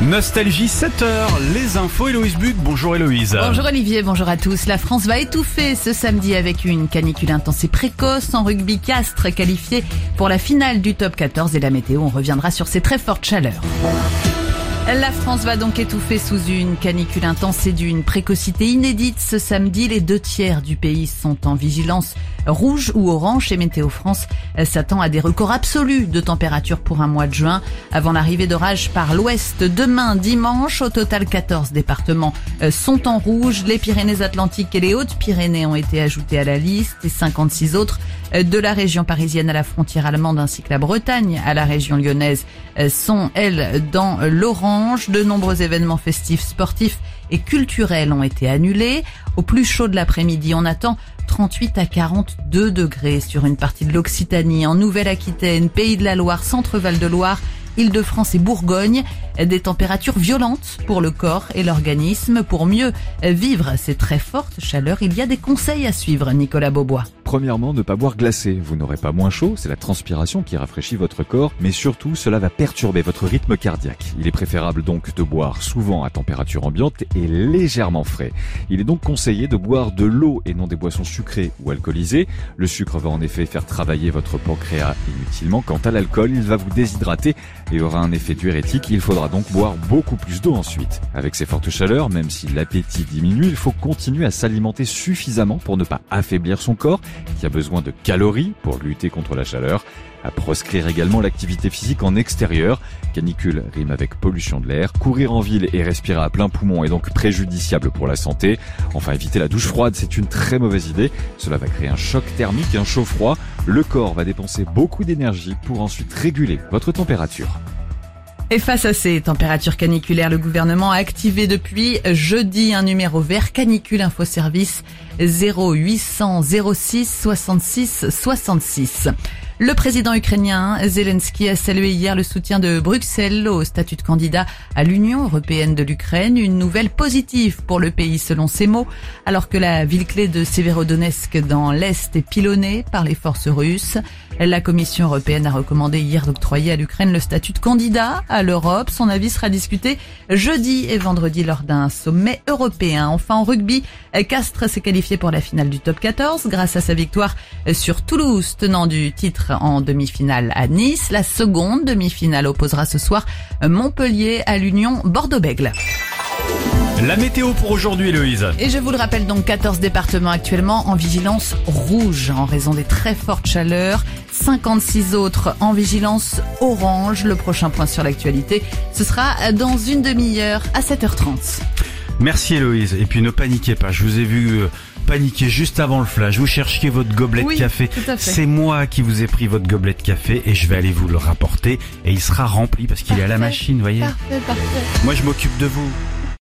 Nostalgie 7 heures, les infos Héloïse Buc. Bonjour Héloïse. Bonjour Olivier, bonjour à tous. La France va étouffer ce samedi avec une canicule intense et précoce en rugby Castres qualifié pour la finale du top 14 et la météo. On reviendra sur ces très fortes chaleurs. La France va donc étouffer sous une canicule intense et d'une précocité inédite. Ce samedi, les deux tiers du pays sont en vigilance rouge ou orange et Météo France s'attend à des records absolus de température pour un mois de juin avant l'arrivée d'orages par l'ouest demain dimanche. Au total, 14 départements sont en rouge. Les Pyrénées-Atlantiques et les Hautes-Pyrénées ont été ajoutés à la liste et 56 autres de la région parisienne à la frontière allemande ainsi que la Bretagne à la région lyonnaise sont, elles, dans l'orange. De nombreux événements festifs, sportifs et culturels ont été annulés. Au plus chaud de l'après-midi, on attend 38 à 42 degrés sur une partie de l'Occitanie, en Nouvelle-Aquitaine, Pays de la Loire, Centre-Val de Loire, Île-de-France et Bourgogne. Des températures violentes pour le corps et l'organisme. Pour mieux vivre ces très fortes chaleurs, il y a des conseils à suivre, Nicolas Beaubois. Premièrement, ne pas boire glacé. Vous n'aurez pas moins chaud, c'est la transpiration qui rafraîchit votre corps, mais surtout, cela va perturber votre rythme cardiaque. Il est préférable donc de boire souvent à température ambiante et légèrement frais. Il est donc conseillé de boire de l'eau et non des boissons sucrées ou alcoolisées. Le sucre va en effet faire travailler votre pancréas inutilement. Quant à l'alcool, il va vous déshydrater et aura un effet diurétique. Il faudra donc boire beaucoup plus d'eau ensuite. Avec ces fortes chaleurs, même si l'appétit diminue, il faut continuer à s'alimenter suffisamment pour ne pas affaiblir son corps, qui a besoin de calories pour lutter contre la chaleur. À proscrire également l'activité physique en extérieur. Canicule rime avec pollution de l'air. Courir en ville et respirer à plein poumon est donc préjudiciable pour la santé. Enfin, éviter la douche froide, c'est une très mauvaise idée. Cela va créer un choc thermique, un chaud froid. Le corps va dépenser beaucoup d'énergie pour ensuite réguler votre température. Et face à ces températures caniculaires, le gouvernement a activé depuis jeudi un numéro vert canicule info service 0800 06 66 66. Le président ukrainien Zelensky a salué hier le soutien de Bruxelles au statut de candidat à l'Union européenne de l'Ukraine, une nouvelle positive pour le pays selon ses mots, alors que la ville clé de Severodonetsk dans l'Est est pilonnée par les forces russes. La Commission européenne a recommandé hier d'octroyer à l'Ukraine le statut de candidat à l'Europe. Son avis sera discuté jeudi et vendredi lors d'un sommet européen. Enfin, en rugby, Castres s'est qualifié pour la finale du top 14 grâce à sa victoire sur Toulouse, tenant du titre en demi-finale à Nice. La seconde demi-finale opposera ce soir Montpellier à l'Union Bordeaux-Bègle. La météo pour aujourd'hui, Héloïse. Et je vous le rappelle donc 14 départements actuellement en vigilance rouge en raison des très fortes chaleurs. 56 autres en vigilance orange. Le prochain point sur l'actualité, ce sera dans une demi-heure à 7h30. Merci Héloïse. Et puis ne paniquez pas, je vous ai vu paniquer juste avant le flash. Vous cherchiez votre gobelet oui, de café. C'est moi qui vous ai pris votre gobelet de café et je vais aller vous le rapporter et il sera rempli parce qu'il est à la machine, voyez. Parfait, parfait. Moi je m'occupe de vous.